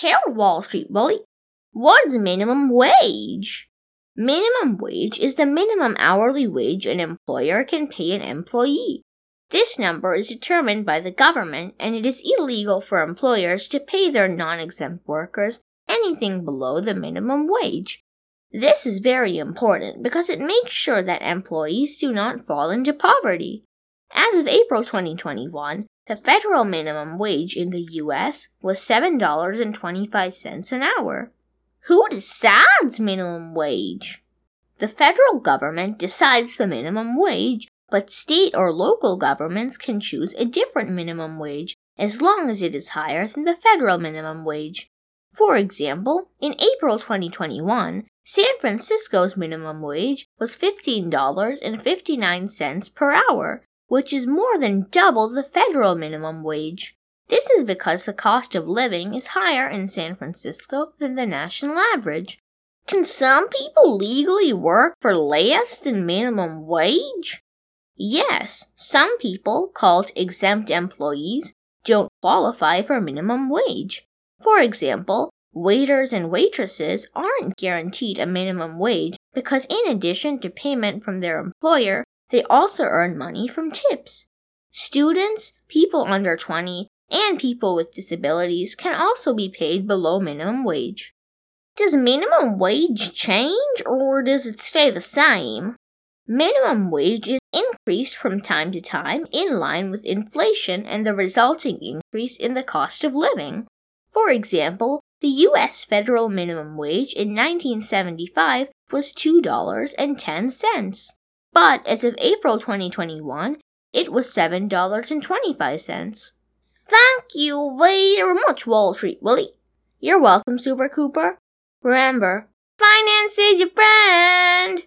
Harold Wall Street Willie. What is minimum wage? Minimum wage is the minimum hourly wage an employer can pay an employee. This number is determined by the government, and it is illegal for employers to pay their non exempt workers anything below the minimum wage. This is very important because it makes sure that employees do not fall into poverty. As of April 2021, the federal minimum wage in the US was $7.25 an hour. Who decides minimum wage? The federal government decides the minimum wage, but state or local governments can choose a different minimum wage as long as it is higher than the federal minimum wage. For example, in April 2021, San Francisco's minimum wage was $15.59 per hour, which is more than double the federal minimum wage. This is because the cost of living is higher in San Francisco than the national average. Can some people legally work for less than minimum wage? Yes, some people, called exempt employees, don't qualify for minimum wage. For example, waiters and waitresses aren't guaranteed a minimum wage because, in addition to payment from their employer, they also earn money from tips. Students, people under 20, and people with disabilities can also be paid below minimum wage. Does minimum wage change or does it stay the same? Minimum wage is increased from time to time in line with inflation and the resulting increase in the cost of living. For example, the U.S. federal minimum wage in 1975 was $2.10 but as of April 2021, it was $7.25. Thank you very much, Wall Street Willie. You're welcome, Super Cooper. Remember, finance is your friend.